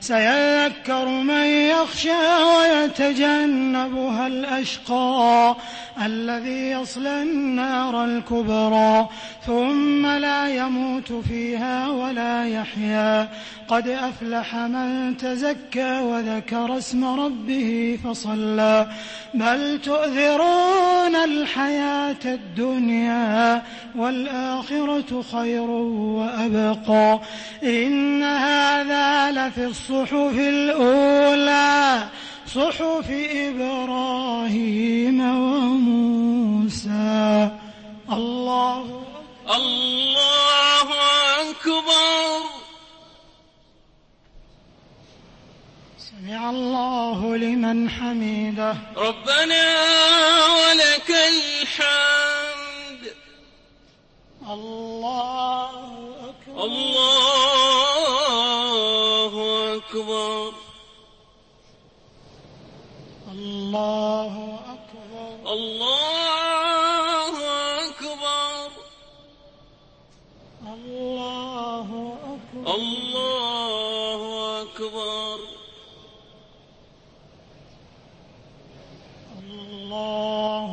سيذكر من يخشى ويتجنبها الأشقى الذي يصلى النار الكبرى. يموت فيها ولا يحيا. قد أفلح من تزكى وذكر اسم ربه فصلى. بل تؤثرون الحياة الدنيا والآخرة خير وأبقى. إن هذا لفي الصحف الأولى. صحف إبراهيم وموسى. الله الله ربنا ولك الحمد. الله أكبر. الله أكبر. الله أكبر. الله أكبر الله أكبر الله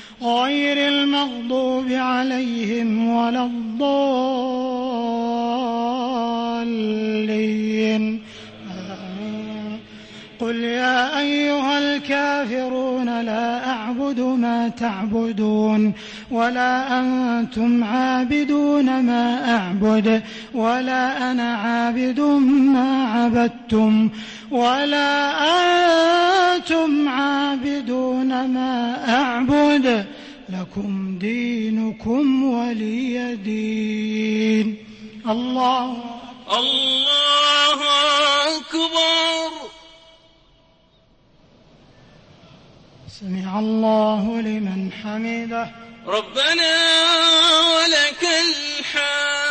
غير المغضوب عليهم ولا الضالين. قل يا أيها الكافرون لا أعبد ما تعبدون ولا أنتم عابدون ما أعبد ولا أنا عابد ما عبدتم ولا أنتم عابدون ما أعبد لكم دينكم ولي دين. الله الله أكبر. سمع الله لمن حمده. ربنا ولك الحمد.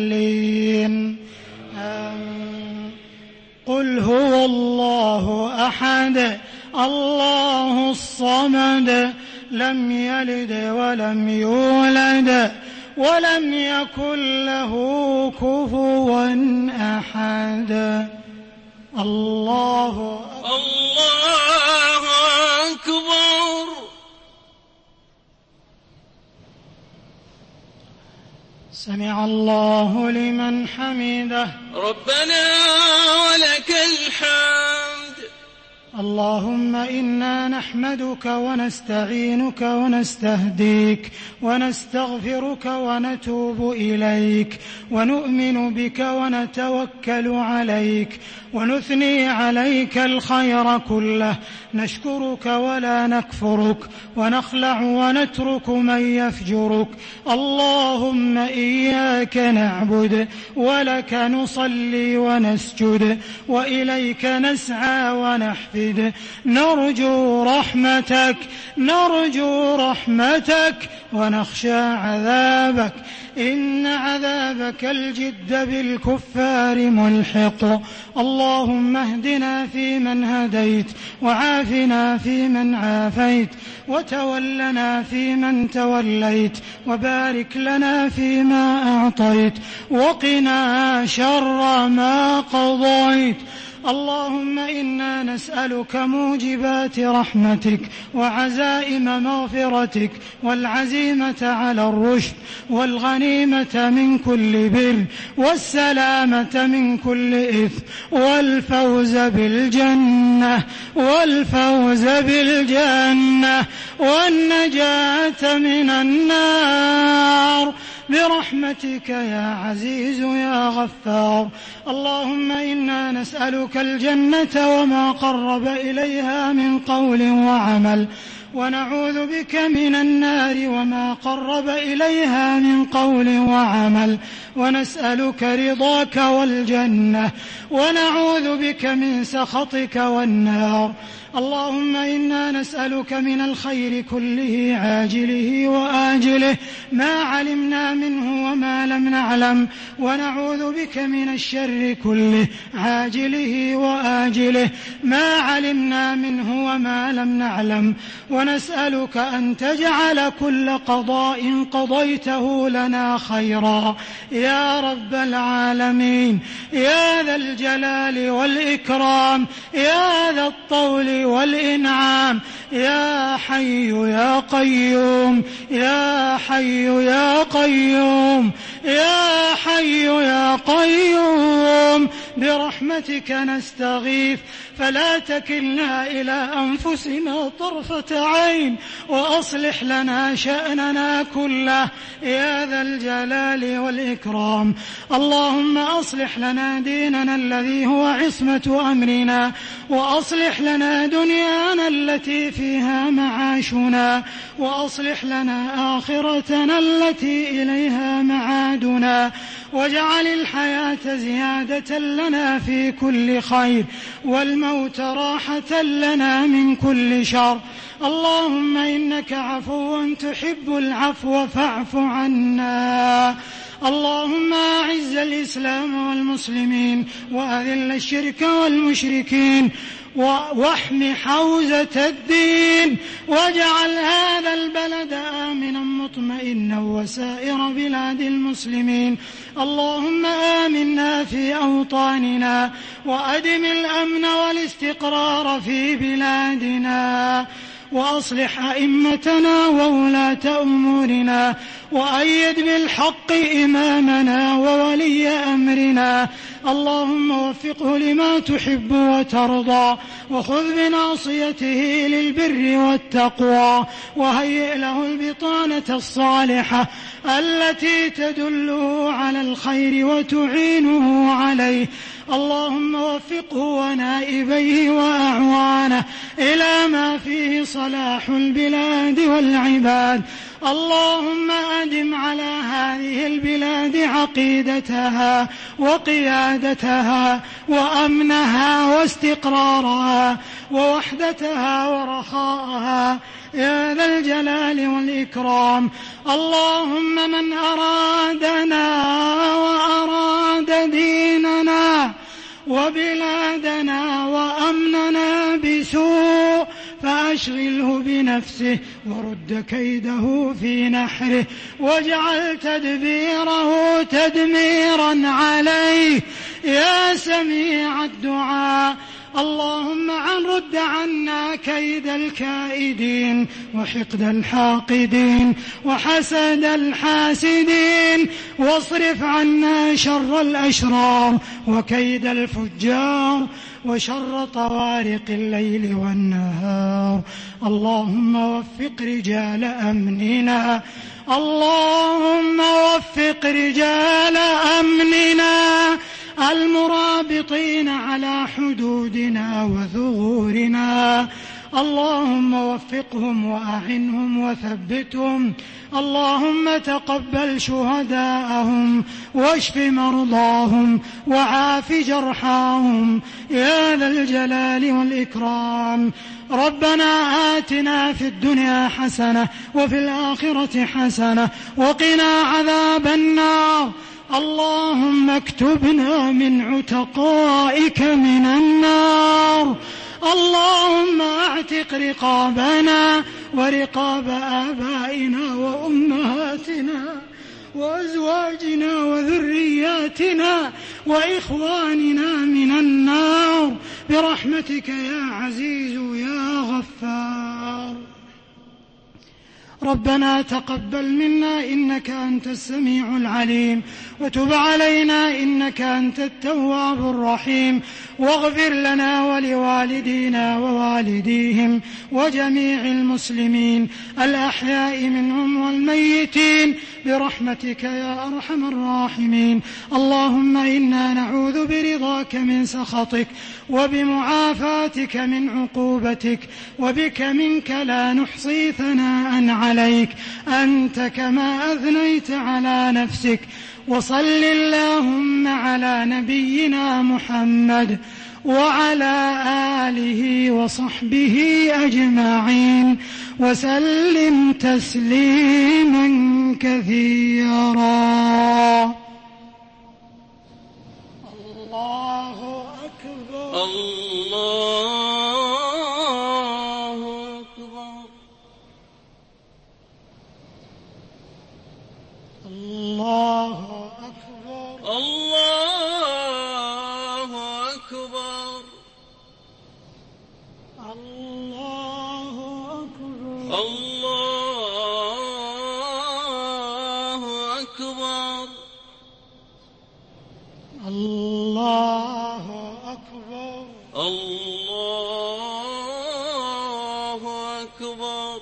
أحد الله الصمد لم يلد ولم يولد ولم يكن له كفوا أحد. الله الله أكبر. سمع الله لمن حمده. ربنا ولك الحمد. اللهم إنا نحمدك ونستعينك ونستهديك ونستغفرك ونتوب إليك ونؤمن بك ونتوكل عليك ونثني عليك الخير كله. نشكرك ولا نكفرك ونخلع ونترك من يفجرك. اللهم إياك نعبد ولك نصلي ونسجد وإليك نسعى ونحفد نرجو رحمتك نرجو رحمتك ونخشى عذابك. إن عذابك الجد بالكفار ملحق. اللهم اهدنا فيمن هديت وعافنا فيمن عافيت وتولنا فيمن توليت وبارك لنا فيما أعطيت وقنا شر ما قضيت. اللهم إنا نسألك موجبات رحمتك وعزائم مغفرتك والعزيمة على الرشد والغنيمة من كل بر والسلامة من كل إثم والفوز بالجنة والفوز بالجنة والنجاة من النار برحمتك يا عزيز يا غفار. اللهم إنا نسألك الجنة وما قرب إليها من قول وعمل. ونعوذ بك من النار وما قرب إليها من قول وعمل. ونسألك رضاك والجنة. ونعوذ بك من سخطك والنار. اللهم إنا نسألك من الخير كله عاجله وآجله. ما علمنا منه وما لم نعلم ونعوذ بك من الشر كله عاجله وآجله. ما علمنا منه وما لم نعلم ونسألك أن تجعل كل قضاء قضيته لنا خيرا. يا رب العالمين يا ذا الجلال والإكرام يا ذا الطول والإنعام. يا حي يا قيوم يا حي يا قيوم يا حي يا قيوم. برحمتك نستغيث. فلا تكلنا إلى أنفسنا طرفة عين وأصلح لنا شأننا كله. يا ذا الجلال والإكرام. اللهم أصلح لنا ديننا الذي هو عصمة أمرنا وأصلح لنا دنيانا التي فيها معاشنا وأصلح لنا آخرتنا التي إليها معادنا واجعل الحياة زيادة لنا في كل خير. والموت راحة لنا من كل شر. اللهم إنك عفو تحب العفو فاعف عنا. اللهم أعز الإسلام والمسلمين وأذل الشرك والمشركين واحم حوزة الدين واجعل هذا البلد آمنا مطمئنا وسائر بلاد المسلمين. اللهم آمنا في أوطاننا وأدم الأمن والاستقرار في بلادنا. وأصلح أئمتنا وولاة أمورنا وأيد بالحق إمامنا وولي أمرنا. اللهم وفقه لما تحب وترضى وخذ بناصيته للبر والتقوى وهيئ له البطانة الصالحة التي تدله على الخير وتعينه عليه. اللهم وفقه ونائبيه وأعوانه إلى ما فيه صلاح البلاد والعباد. اللهم أدم على هذه البلاد عقيدتها وقيادتها وأمنها واستقرارها ووحدتها ورخاءها. يا ذا الجلال والإكرام. اللهم من أرادنا وأراد ديننا وبلادنا وأمننا بسوء فأشغله بنفسه ورد كيده في نحره واجعل تدبيره تدميرا عليه. يا سميع الدعاء اللهم عن رد عنا كيد الكائدين وحقد الحاقدين وحسد الحاسدين واصرف عنا شر الأشرار وكيد الفجار وشر طوارق الليل والنهار. اللهم وفق رجال أمننا. اللهم وفق رجال أمننا. المرابطين على حدودنا وثغورنا. اللهم وفقهم وأعنهم وثبتهم. اللهم تقبل شهداءهم واشف مرضاهم وعاف جرحاهم. يا ذا الجلال والإكرام. ربنا آتنا في الدنيا حسنة وفي الآخرة حسنة وقنا عذاب النار. اللهم اكتبنا من عتقائك من النار. اللهم اعتق رقابنا ورقاب آبائنا وأمهاتنا وأزواجنا وذرياتنا وإخواننا من النار. برحمتك يا عزيز يا غفار. ربنا تقبل منا إنك أنت السميع العليم وتب علينا إنك أنت التواب الرحيم واغفر لنا ولوالدينا ووالديهم وجميع المسلمين الأحياء منهم والميتين برحمتك يا أرحم الراحمين. اللهم إنا نعوذ برضاك من سخطك وبمعافاتك من عقوبتك وبك منك لا نحصي ثناء عليك. أنت كما أثنيت على نفسك وصل اللهم على نبينا محمد. وعلى آله وصحبه أجمعين. وسلم تسليما كثيرا. الله أكبر الله أكبر الله أكبر الله أكبر